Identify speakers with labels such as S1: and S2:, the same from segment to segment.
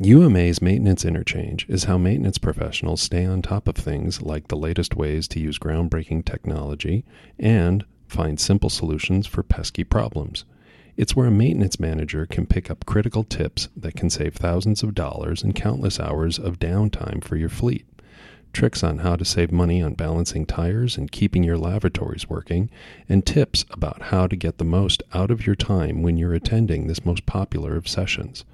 S1: UMA's Maintenance Interchange is how maintenance professionals stay on top of things like the latest ways to use groundbreaking technology and find simple solutions for pesky problems. It's where a maintenance manager can pick up critical tips that can save thousands of dollars and countless hours of downtime for your fleet. Tricks on how to save money on balancing tires and keeping your lavatories working, and tips about how to get the most out of your time when you're attending this most popular of sessions.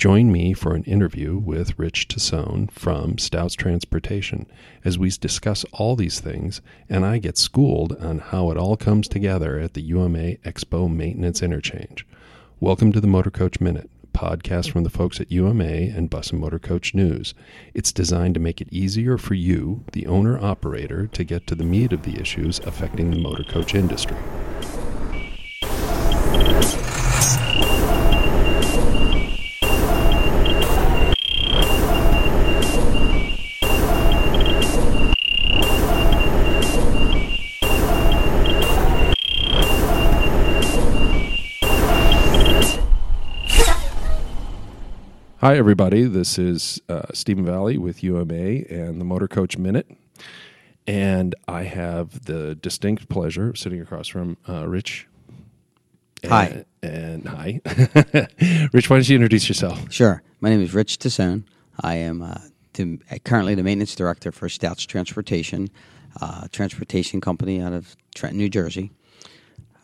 S1: Join me for an interview with Rich Tassone from Stouts Transportation as we discuss all these things and I get schooled on how it all comes together at the UMA Expo Maintenance Interchange. Welcome to the Motor Coach Minute, podcast from the folks at UMA and Bus and Motor Coach News. It's designed to make it easier for you, the owner operator, to get to the meat of the issues affecting the motor coach industry. Hi, everybody. This is uh, Stephen Valley with UMA and the Motor Coach Minute. And I have the distinct pleasure of sitting across from uh, Rich.
S2: Hi.
S1: And, and hi. Rich, why don't you introduce yourself?
S2: Sure. My name is Rich Tassone. I am uh, the, currently the maintenance director for Stouts Transportation, uh, transportation company out of Trenton, New Jersey.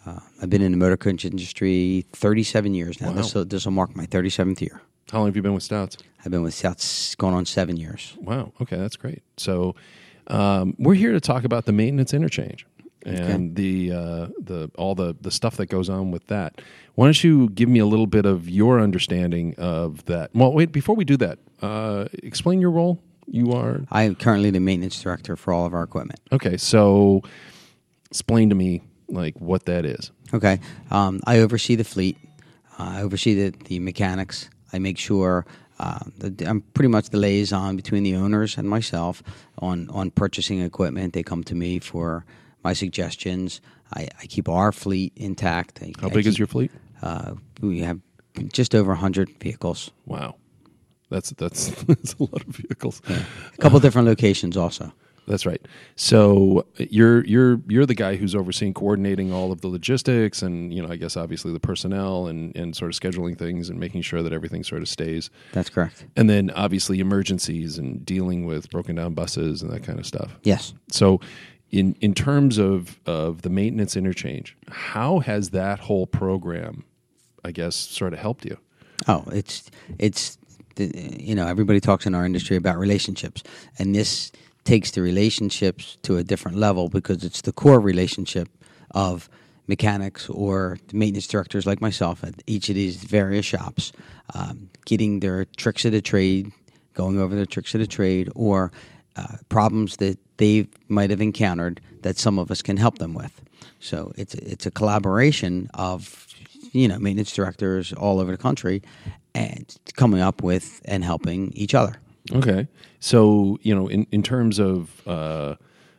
S2: Uh, I've been in the motor coach industry 37 years now.
S1: Wow.
S2: This will mark my 37th year.
S1: How long have you been with Stouts?
S2: I've been with Stouts going on seven years.
S1: Wow. Okay, that's great. So um, we're here to talk about the maintenance interchange and the uh, the all the the stuff that goes on with that. Why don't you give me a little bit of your understanding of that? Well, wait. Before we do that, uh, explain your role. You are
S2: I am currently the maintenance director for all of our equipment.
S1: okay. So explain to me like what that is.
S2: Okay. Um, I oversee the fleet. Uh, I oversee the, the mechanics. I make sure uh, that I'm pretty much the liaison between the owners and myself on, on purchasing equipment. They come to me for my suggestions. I, I keep our fleet intact. I,
S1: How
S2: I
S1: big is your fleet?
S2: Uh, we have just over 100 vehicles.
S1: Wow, that's that's that's a lot of vehicles.
S2: A couple different locations also.
S1: That's right. So uh, you're you're you're the guy who's overseeing coordinating all of the logistics and you know I guess obviously the personnel and and sort of scheduling things and making sure that everything sort of stays.
S2: That's correct.
S1: And then obviously emergencies and dealing with broken down buses and that kind of stuff.
S2: Yes.
S1: So in in terms of of the maintenance interchange, how has that whole program I guess sort of helped you?
S2: Oh, it's it's you know everybody talks in our industry about relationships, and this takes the relationships to a different level because it's the core relationship of mechanics or maintenance directors like myself at each of these various shops, um, getting their tricks of the trade, going over their tricks of the trade, or uh, problems that they might have encountered that some of us can help them with. So it's it's a collaboration of you know maintenance directors all over the country and coming up with and helping each other.
S1: Okay. So, you know, in, in terms of uh,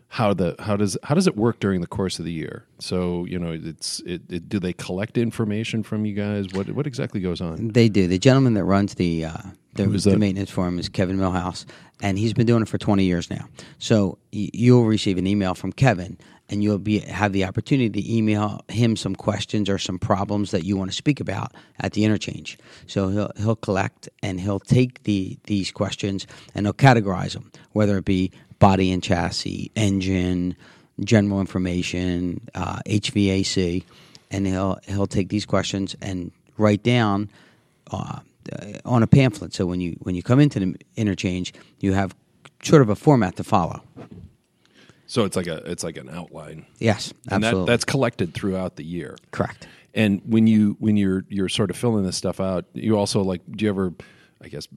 S1: how the how does how does it work during the course of the year? So, you know, it's it, it do they collect information from you guys? What what exactly goes on?
S2: They do. The gentleman that runs the uh, the, the maintenance for him is Kevin Millhouse, and he's been doing it for 20 years now. So y- you'll receive an email from Kevin, and you'll be have the opportunity to email him some questions or some problems that you want to speak about at the interchange. So he'll he'll collect and he'll take the these questions and he'll categorize them, whether it be body and chassis, engine, general information, uh, HVAC, and he'll he'll take these questions and write down uh, on a pamphlet. So when you when you come into the interchange, you have sort of a format to follow.
S1: So it's like a it's like an outline.
S2: Yes,
S1: And that,
S2: absolutely.
S1: that's collected throughout the year.
S2: correct.
S1: And when you when you're you're sort of filling this stuff out, you also like do you ever I guess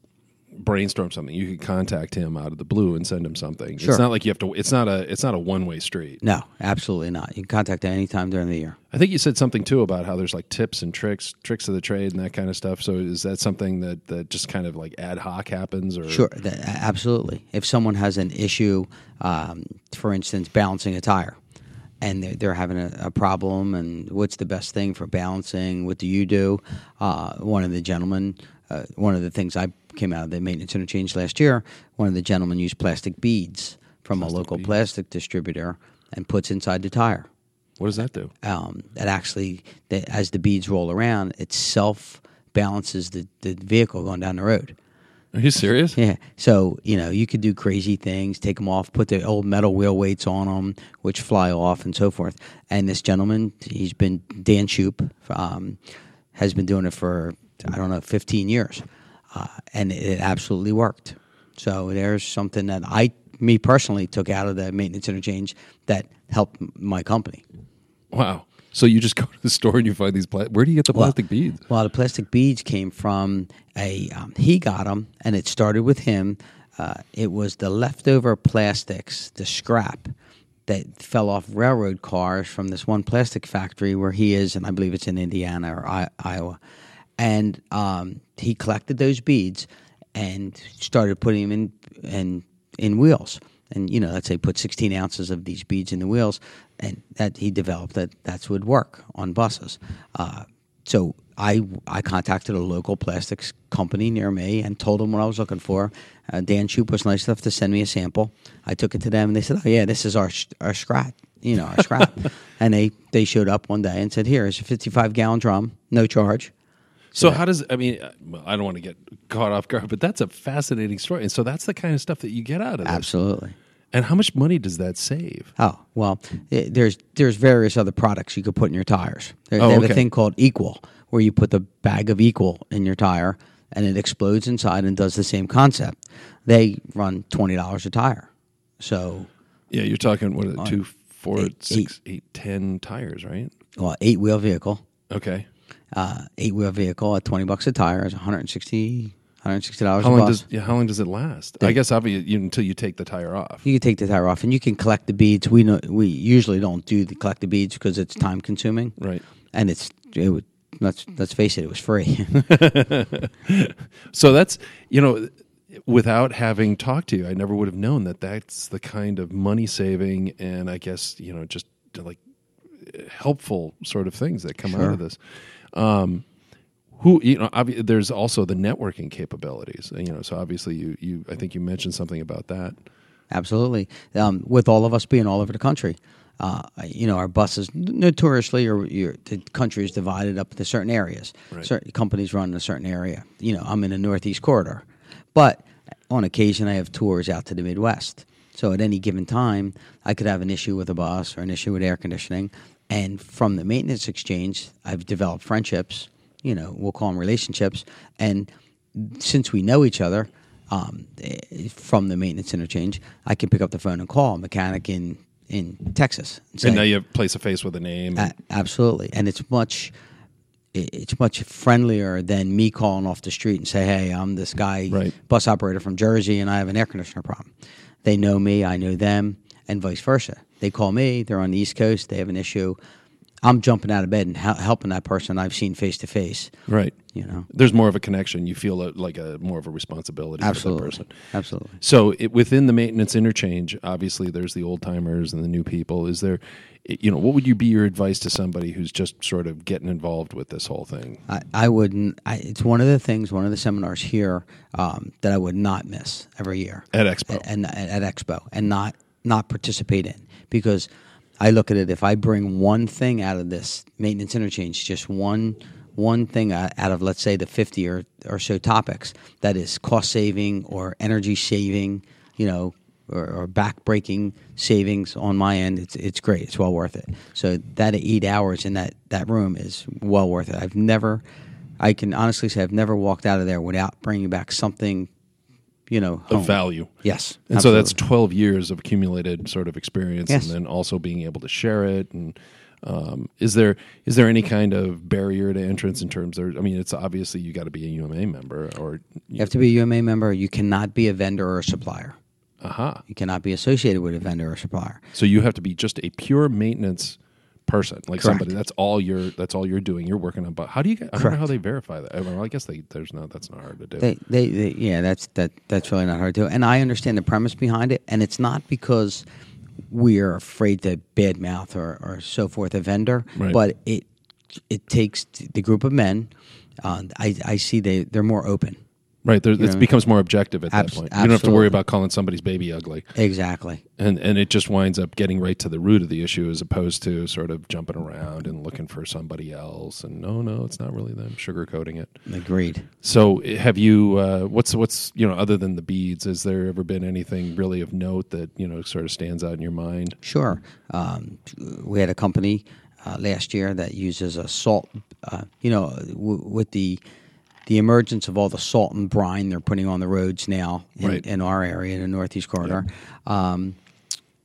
S1: brainstorm something? You could contact him out of the blue and send him something.
S2: Sure.
S1: It's not like you have to it's not a it's not a one-way street.
S2: No, absolutely not. You can contact at any time during the year.
S1: I think you said something too about how there's like tips and tricks, tricks of the trade, and that kind of stuff. So is that something that that just kind of like ad hoc happens, or
S2: Sure, th- absolutely. If someone has an issue, um, for instance, balancing a tire, and they're, they're having a, a problem, and what's the best thing for balancing? What do you do? Uh, one of the gentlemen, uh, one of the things I came out of the maintenance interchange last year. One of the gentlemen used plastic beads from a local
S1: beads.
S2: plastic distributor and puts inside the tire.
S1: What does that do?
S2: Um, that actually, that as the beads roll around, it self balances the, the vehicle going down the road.
S1: Are you serious?
S2: Yeah. So, you know, you could do crazy things, take them off, put the old metal wheel weights on them, which fly off and so forth. And this gentleman, he's been, Dan Shoop, um, has been doing it for, I don't know, 15 years. Uh, and it absolutely worked. So there's something that I, me personally, took out of the maintenance interchange that helped my company.
S1: Wow. So you just go to the store and you find these. Pla- Where do you get the plastic beads?
S2: Well, the plastic beads came from a. Um, he got them, and it started with him. Uh, it was the leftover plastics, the scrap that fell off railroad cars from this one plastic factory where he is, and I believe it's in Indiana or I- Iowa. And um, he collected those beads and started putting them in in in wheels. And you know, let's say put 16 ounces of these beads in the wheels, and that he developed that that would work on buses. Uh, so I I contacted a local plastics company near me and told them what I was looking for. Uh, Dan Shoop was nice enough to send me a sample. I took it to them and they said, "Oh yeah, this is our our scrap, you know, our scrap." and they they showed up one day and said, "Here is a 55 gallon drum, no charge."
S1: So how does I mean? I don't want to get caught off guard, but that's a fascinating story. And so that's the kind of stuff that you get out of this.
S2: Absolutely.
S1: And how much money does that save?
S2: Oh well, i there's there's various other products you could put in your tires. There,
S1: Oh,
S2: they have
S1: okay.
S2: a thing called Equal, where you put the bag of Equal in your tire, and it explodes inside and does the same concept. They run twenty dollars a tire, so
S1: Yeah, you're talking what? are uh, Two, four,
S2: eight-
S1: six, eight, ten tires, right?
S2: well, eight wheel vehicle,
S1: Okay.
S2: Uh, eight wheel vehicle at twenty bucks a tire is 160 160 dollars.
S1: How
S2: a
S1: long does yeah, how long does it last? I guess obviously you, until you take the tire off.
S2: you can take the tire off, and you can collect the beads. We know we usually don't do the collect the beads because it's time consuming,
S1: Right.
S2: and it's it would, let's let's face it, it was free.
S1: So that's you know, without having talked to you, I never would have known that that's the kind of money saving and I guess you know just like helpful sort of things that come out of this. Um, who you know, obvi- there's also the networking capabilities. You know, so obviously you you I think you mentioned something about that.
S2: Absolutely. Um, with all of us being all over the country, uh, you know, our buses notoriously, or your, the country is divided up into certain areas.
S1: Right.
S2: Certain companies run in a certain area. You know, I'm in the Northeast corridor, but on occasion I have tours out to the Midwest. So at any given time, I could have an issue with a bus or an issue with air conditioning, and from the maintenance exchange, I've developed friendships. You know, we'll call them relationships, and since we know each other um, eh, from the maintenance interchange, I can pick up the phone and call a mechanic in in Texas. And, say,
S1: and now you have place a face with a name.
S2: "A- absolutely, and it's much it's much friendlier than me calling off the street and say, "Hey, I'm this guy,
S1: Right.
S2: bus operator from Jersey, and I have an air conditioner problem." They know me, I know them, and vice versa. They call me; they're on the East Coast, they have an issue. I'm jumping out of bed and hel- helping that person I've seen face to face.
S1: right.
S2: You know,
S1: There's more of a connection. You feel like a more of a responsibility for the
S2: absolutely,
S1: person.
S2: absolutely.
S1: So it, within the maintenance interchange, obviously there's the old timers and the new people. Is there, you know, what would you be your advice to somebody who's just sort of getting involved with this whole thing?
S2: I, I wouldn't. I, it's one of the things, one of the seminars here um, that I would not miss every year
S1: At Expo.
S2: and, and at Expo, and not not participate in because I look at it. If I bring one thing out of this maintenance interchange, just one one thing out of let's say the fifty or or so topics that is cost saving or energy saving, you know. Or, or back breaking savings on my end, it's it's great. It's well worth it. So that eight hours in that, that room is well worth it. I've never, I can honestly say, I've never walked out of there without bringing back something, you know, home.
S1: Of value.
S2: Yes,
S1: And so that's 12 years of accumulated sort of experience
S2: Yes.
S1: and then also being able to share it. And um, is there is there any kind of barrier to entrance in terms of, I mean, it's obviously you got to be a UMA member or,
S2: You have to be a UMA member. You cannot be a vendor or a supplier.
S1: aha.
S2: You cannot be associated with a vendor or supplier.
S1: So you have to be just a pure maintenance person, like
S2: Correct.
S1: somebody. That's all you're. That's all you're doing. You're working on. But how do you? get- I don't know how they verify that. I, mean, well, I guess they, there's no. That's not hard to do.
S2: They, they, they, yeah, that's that. That's really not hard to do. And I understand the premise behind it. And it's not because we are afraid to badmouth or, or so forth a vendor,
S1: Right.
S2: but it it takes the group of men. Uh, I, I see they they're more open.
S1: Right. There, it
S2: know?
S1: becomes more objective at
S2: Abs-
S1: that point. You don't have to worry about calling somebody's baby ugly.
S2: Exactly.
S1: And and it just winds up getting right to the root of the issue as opposed to sort of jumping around and looking for somebody else and no no it's not really them sugarcoating it.
S2: Agreed.
S1: So have you uh, what's what's you know other than the beads has there ever been anything really of note that you know sort of stands out in your mind?
S2: Sure. Um, we had a company uh, last year that uses a salt. Uh, you know, w- with the the emergence of all the salt and brine they're putting on the roads now in,
S1: Right.
S2: in our area, in the Northeast Corridor, um,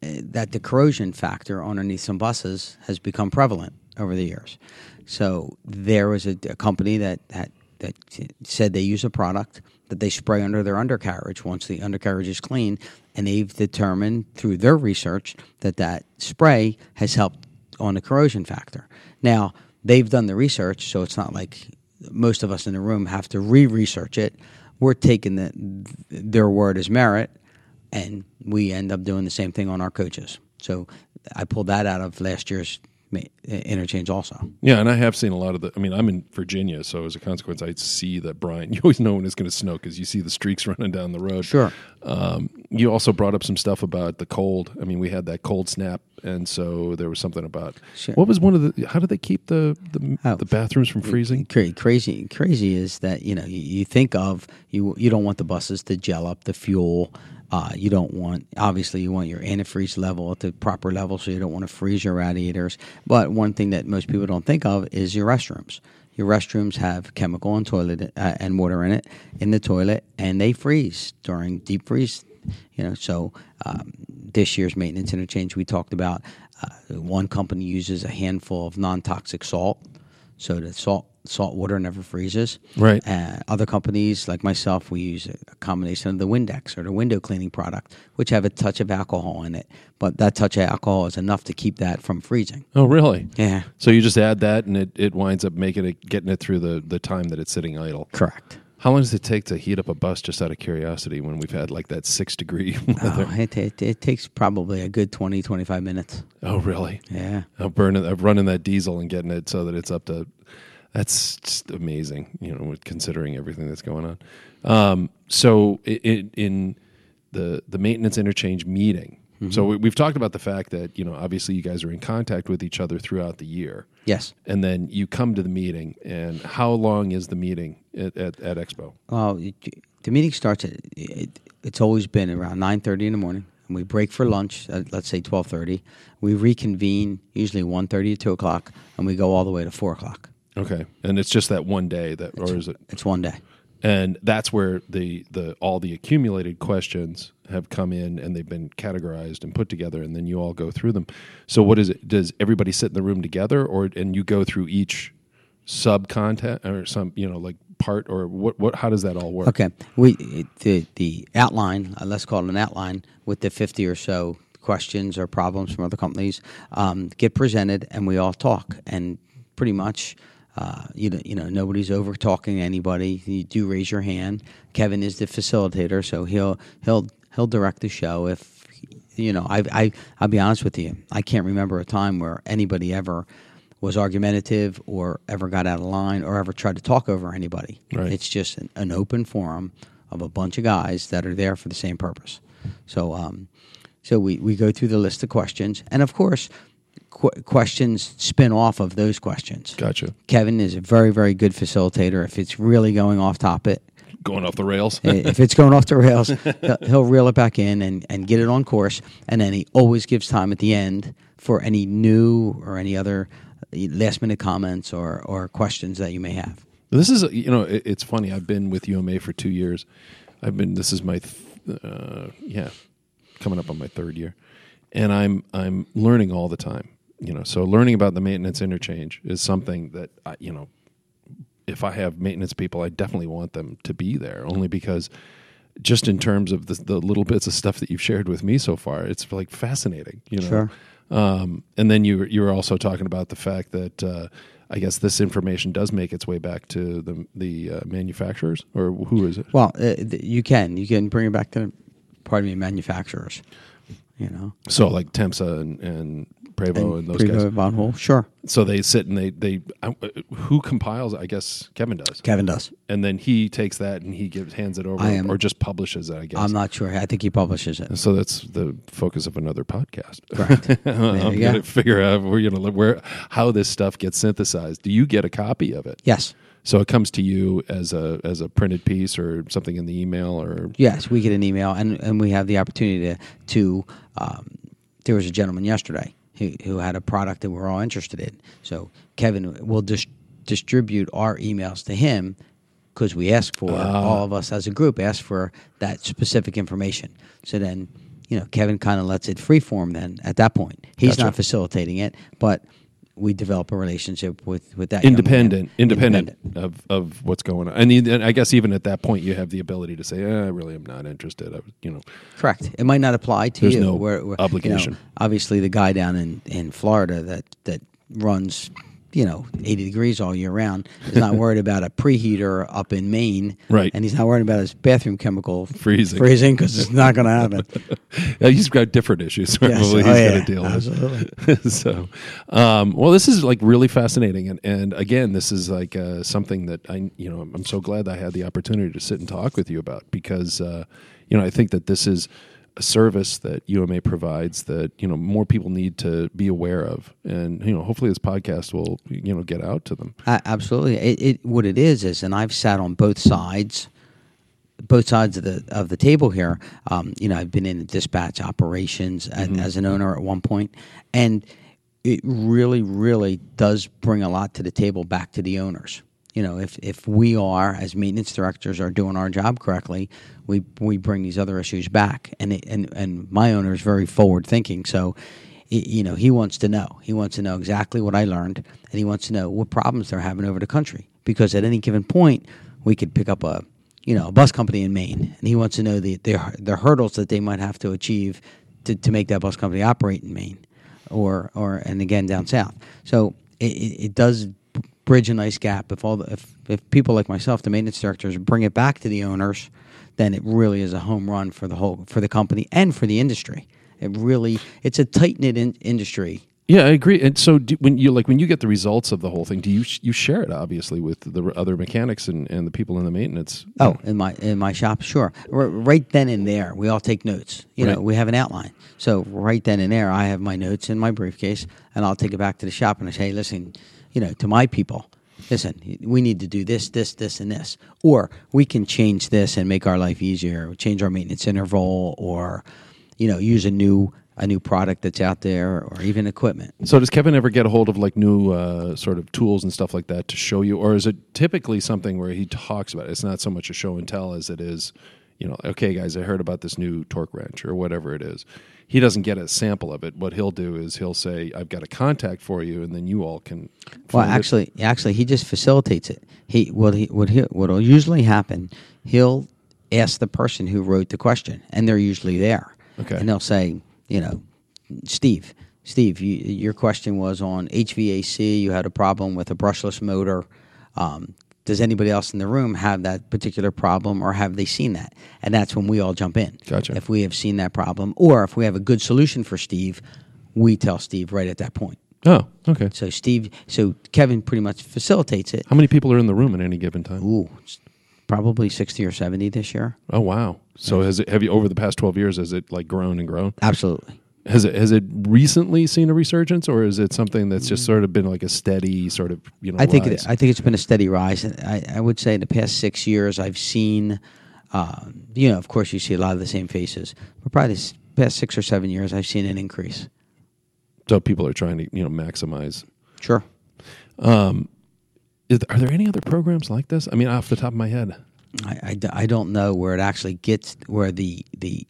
S2: eh, that the corrosion factor underneath some buses has become prevalent over the years. So there was a, a company that, that that said they use a product that they spray under their undercarriage once the undercarriage is clean, and they've determined through their research that that spray has helped on the corrosion factor. Now they've done the research, so it's not like most of us in the room have to re-research it. We're taking the, their word as merit, and we end up doing the same thing on our coaches. So I pulled that out of last year's interchange also.
S1: Yeah, and I have seen a lot of the. I mean, I'm in Virginia, so as a consequence, I see that brine. You always know when it's going to snow because you see the streaks running down the road.
S2: Sure.
S1: Um, you also brought up some stuff about the cold. I mean, we had that cold snap, and so there was something about
S2: Sure.
S1: what was one of the. How did they keep the the,
S2: Oh.
S1: the bathrooms from freezing?
S2: Cra- Crazy, crazy is that you know you, you think of you you don't want the buses to gel up the fuel. Uh, you don't want obviously you want your antifreeze level at the proper level, so you don't want to freeze your radiators. But one thing that most people don't think of is your restrooms. Your restrooms have chemical and toilet uh, and water in it in the toilet, and they freeze during deep freeze. You know, so um, this year's maintenance interchange we talked about. Uh, one company uses a handful of non-toxic salt so the salt salt water never freezes.
S1: Right.
S2: Uh, other companies like myself, we use a combination of the Windex or the window cleaning product, which have a touch of alcohol in it. But that touch of alcohol is enough to keep that from freezing.
S1: Oh, really?
S2: Yeah,
S1: So you just add that, and it, it winds up making it getting it through the the time that it's sitting idle.
S2: correct.
S1: How long does it take to heat up a bus? Just out of curiosity, when we've had like that six degree weather.
S2: Oh, it, it, it takes probably a good 20, 25 minutes.
S1: Oh, really?
S2: Yeah.
S1: of burning of running that diesel and getting it so that it's up to that's just amazing you know considering everything that's going on um, so i i in the the maintenance interchange meeting so we, we've talked about the fact that you know obviously you guys are in contact with each other throughout the year
S2: Yes.
S1: and then you come to the meeting and how long is the meeting at, at, at expo
S2: Well, it, the meeting starts at it, it's always been around nine thirty in the morning, and we break for lunch. At, let's say twelve thirty. We reconvene usually 1.30 to two o'clock, and we go all the way to four o'clock.
S1: okay and it's just that one day that or is it
S2: It's one day.
S1: And that's where the the all the accumulated questions have come in and they've been categorized and put together and then you all go through them so what is it does everybody sit in the room together or and you go through each sub content or some you know like part or what what how does that all work
S2: Okay, we the the outline. Uh, let's call it an outline with the fifty or so questions or problems from other companies um, get presented, and we all talk. And pretty much, uh, you know, you know, nobody's over talking anybody. You do raise your hand. Kevin is the facilitator, so he'll he'll he'll direct the show. If you know, I I I'll be honest with you, I can't remember a time where anybody ever was argumentative or ever got out of line or ever tried to talk over anybody.
S1: Right.
S2: It's just an, an open forum of a bunch of guys that are there for the same purpose. So, um, so we, we go through the list of questions, and of course, qu- questions spin off of those questions.
S1: gotcha
S2: Kevin is a very very good facilitator. If it's really going off topic,
S1: going off the rails
S2: if it's going off the rails, he'll, he'll reel it back in and, and get it on course. And then he always gives time at the end for any new or any other last minute comments or, or questions that you may have.
S1: This is you know it, it's funny. I've been with UMA for two years. I've been. This is my th- uh, yeah, coming up on my third year, and I'm I'm learning all the time. You know, so learning about the maintenance interchange is something that I, you know, if I have maintenance people, I definitely want them to be there. Only because, just in terms of the, the little bits of stuff that you've shared with me so far, it's like fascinating. You know,
S2: Sure.
S1: um, and then you you were also talking about the fact that uh, I guess this information does make its way back to the the uh, manufacturers or who is it?
S2: Well, uh, th- you can you can bring it back to, pardon me, manufacturers. You know,
S1: So like Temsa and, and Prevost and, those
S2: Prevost
S1: guys.
S2: Van Hool, sure.
S1: So they sit and they they uh, who compiles? I guess Kevin does,
S2: Kevin does.
S1: and then he takes that and he gives hands it over,
S2: am-
S1: or just publishes it. I guess.
S2: I'm not sure. I think he publishes it.
S1: so that's the focus of another podcast.
S2: Correct.
S1: I'm going to figure out where you know where how this stuff gets synthesized. Do you get a copy of it?
S2: Yes.
S1: So it comes to you as a as a printed piece or something in the email or
S2: Yes, we get an email, and, and we have the opportunity to. to um, there was a gentleman yesterday who, who had a product that we're all interested in. So Kevin will dis- distribute our emails to him because we ask for ah. all of us as a group ask for that specific information. So then, you know, Kevin kind of lets it freeform. Then at that point, he's
S1: Gotcha.
S2: not facilitating it, but we develop a relationship with with that man.
S1: independent, independent, of, of what's going on. And, and I guess even at that point, you have the ability to say, eh, "I really am not interested." I, you know,
S2: Correct. It might not apply to
S1: There's
S2: you.
S1: no
S2: where, where, you know,
S1: obligation.
S2: obviously, the guy down in, in Florida that that runs, you know, eighty degrees all year round is not worried about a preheater up in Maine,
S1: Right.
S2: And he's not worried about his bathroom chemical
S1: Freezing.
S2: freezing because it's not going to happen.
S1: Yeah, he's got different issues.
S2: Yes.
S1: Probably
S2: Oh,
S1: he's
S2: yeah.
S1: got to deal with.
S2: Absolutely.
S1: so, um, well, this is like really fascinating, and, and again, this is like uh, something that I, you know, I'm so glad I had the opportunity to sit and talk with you about because, uh, you know, I think that this is a service that UMA provides that you know more people need to be aware of, and you know, hopefully this podcast will you know get out to them.
S2: A- absolutely. It, it what it is is, and I've sat on both sides, both sides of the of the table here. Um, you know, I've been in dispatch operations a- as an owner at one point, and it really, really does bring a lot to the table back to the owners. You know, if if we are as maintenance directors are doing our job correctly, we we bring these other issues back, and it, and and my owner is very forward thinking, so you know he wants to know. He wants to know exactly what i learned. And he wants to know what problems they're having over the country. Because at any given point we could pick up a you know a bus company in maine. And he wants to know the the, the hurdles that they might have to achieve to, to make that bus company operate in maine or or and again down south. So it, it does bridge a nice gap if all the, if, if people like myself the maintenance directors bring it back to the owners then it really is a home run for the whole for the company and for the industry it really it's a tight knit in, industry.
S1: Yeah, I agree. And so, do, when you like when you get the results of the whole thing, do you you share it obviously with the other mechanics and, and the people in the maintenance?
S2: Oh, in my in my shop, sure. R- right then and there, we all take notes. You know, we have an outline. So right then and there, I have my notes in my briefcase, and I'll take it back to the shop and I say, "Listen, you know, to my people, listen, we need to do this, this, this, and this, or we can change this and make our life easier. Change our maintenance interval, or you know, use a new a new product that's out there, or even equipment."
S1: So does Kevin ever get a hold of like new uh, sort of tools and stuff like that to show you, or is it typically something where he talks about it? It's not so much a show and tell as it is, you know, okay, guys, I heard about this new torque wrench or whatever it is. He doesn't get a sample of it. What he'll do is he'll say, "I've got a contact for you," and then you all can.
S2: Well,
S1: find it.
S2: actually, actually, he just facilitates it. He what he what he what'll usually happen. He'll ask the person who wrote the question, and they're usually there.
S1: Okay.
S2: And they'll say, you know, Steve, Steve, you, your question was on HVAC. You had a problem with a brushless motor. Um, does anybody else in the room have that particular problem, or have they seen that? And that's when we all jump in.
S1: Gotcha.
S2: If we have seen that problem, or if we have a good solution for Steve, we tell Steve right at that point.
S1: oh, okay.
S2: So Steve, so Kevin pretty much facilitates it.
S1: How many people are in the room at any given time?
S2: Ooh, probably sixty or seventy this year.
S1: Oh wow! So has it have you over the past twelve years? Has it like grown and grown?
S2: Absolutely.
S1: Has it has it recently seen a resurgence, or is it something that's just sort of been like a steady sort of you know?
S2: I think It, I think it's been a steady rise. I, I would say in the past six years, I've seen, uh, you know, of course, you see a lot of the same faces, but probably this past six or seven years, I've seen an increase.
S1: so people are trying to you know maximize.
S2: Sure.
S1: Is, are there any other programs like this? I mean, off the top of my head,
S2: I I don't know where it actually gets where the the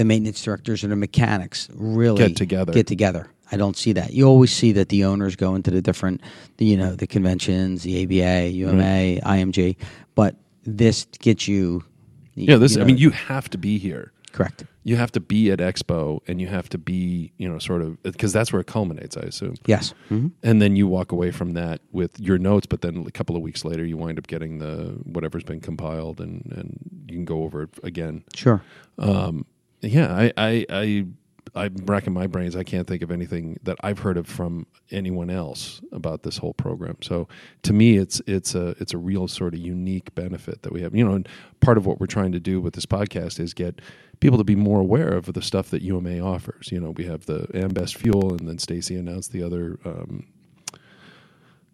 S2: the maintenance directors or the mechanics really
S1: Get together.
S2: Get together. I don't see that. You always see that the owners go into the different, the, you know, the conventions, the ABA, UMA, IMG, but this gets you.
S1: yeah. This
S2: know,
S1: I mean, you have to be here.
S2: correct.
S1: You have to be at Expo, and you have to be you know sort of because that's where it culminates. I assume.
S2: Yes. hmm
S1: And then you walk away from that with your notes, but then a couple of weeks later, you wind up getting the whatever's been compiled, and, and you can go over it again.
S2: Sure.
S1: Yeah, I, I, I, I'm racking my brains. I can't think of anything that I've heard of from anyone else about this whole program. So to me, it's it's a it's a real sort of unique benefit that we have. You know, and part of what we're trying to do with this podcast is get people to be more aware of the stuff that UMA offers. You know, we have the Ambest Fuel, and then Stacy announced the other um,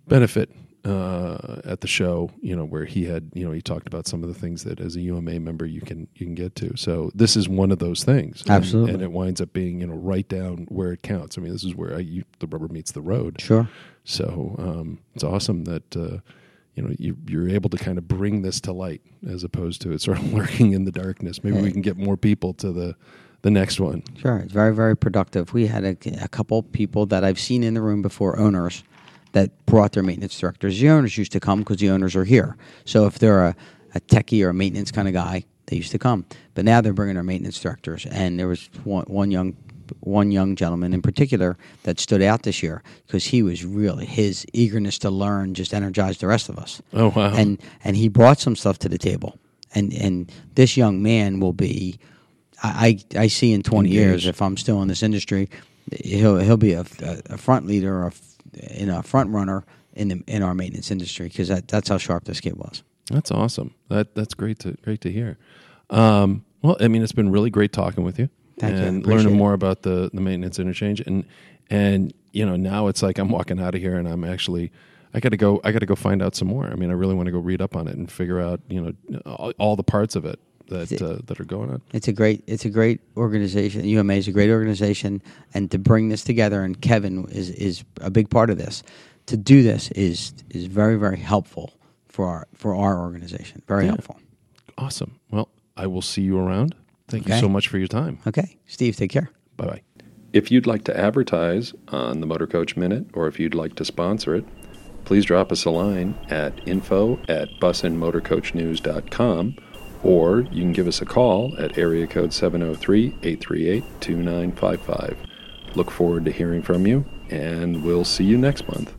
S1: benefit uh, at the show, you know, where he had, you know, he talked about some of the things that as a UMA member you can you can get to. So this is one of those things, And-
S2: Absolutely.
S1: and, it winds up being, you know, right down where it counts. I mean, this is where I, you, the rubber meets the road.
S2: Sure.
S1: So um, it's awesome that uh, you know you, you're able to kind of bring this to light as opposed to it sort of lurking in the darkness. Maybe we can get more people to the the next one.
S2: Sure, it's very, very productive. We had a, a couple people that I've seen in the room before, owners that brought their maintenance directors. The owners used to come because the owners are here. So if they're a, a techie or a maintenance kind of guy, they used to come. But now they're bringing their maintenance directors. And there was one, one young one young gentleman in particular that stood out this year because he was really his eagerness to learn just energized the rest of us
S1: Oh wow!
S2: and and he brought some stuff to the table. And and this young man will be, I I I see in twenty years if I'm still in this industry, he'll he'll be a, a, front leader or a, in a front runner in the in our maintenance industry because that, that's how sharp this kid was.
S1: That's awesome. That that's great to great to hear. Um, well, I mean, it's been really great talking with you
S2: Thank
S1: and
S2: Appreciate
S1: learning
S2: it.
S1: more about the the maintenance interchange. And and you know, now it's like I'm walking out of here and I'm actually I got to go. I got to go find out some more. I mean, I really want to go read up on it and figure out you know all, all the parts of it that uh, that are going on.
S2: It's a great it's a great organization. UMA is a great organization, and to bring this together, and Kevin is is a big part of this. To do this is is very very helpful for our for our organization. Very
S1: Yeah.
S2: helpful.
S1: Awesome. Well, I will see you around. Thank you so much for your time.
S2: Okay, Steve, take care.
S1: Bye bye. If you'd like to advertise on the Motor Coach Minute or if you'd like to sponsor it, please drop us a line at info at busandmotorcoachnews.com or you can give us a call at area code 703 838 2955. Look forward to hearing from you, and we'll see you next month.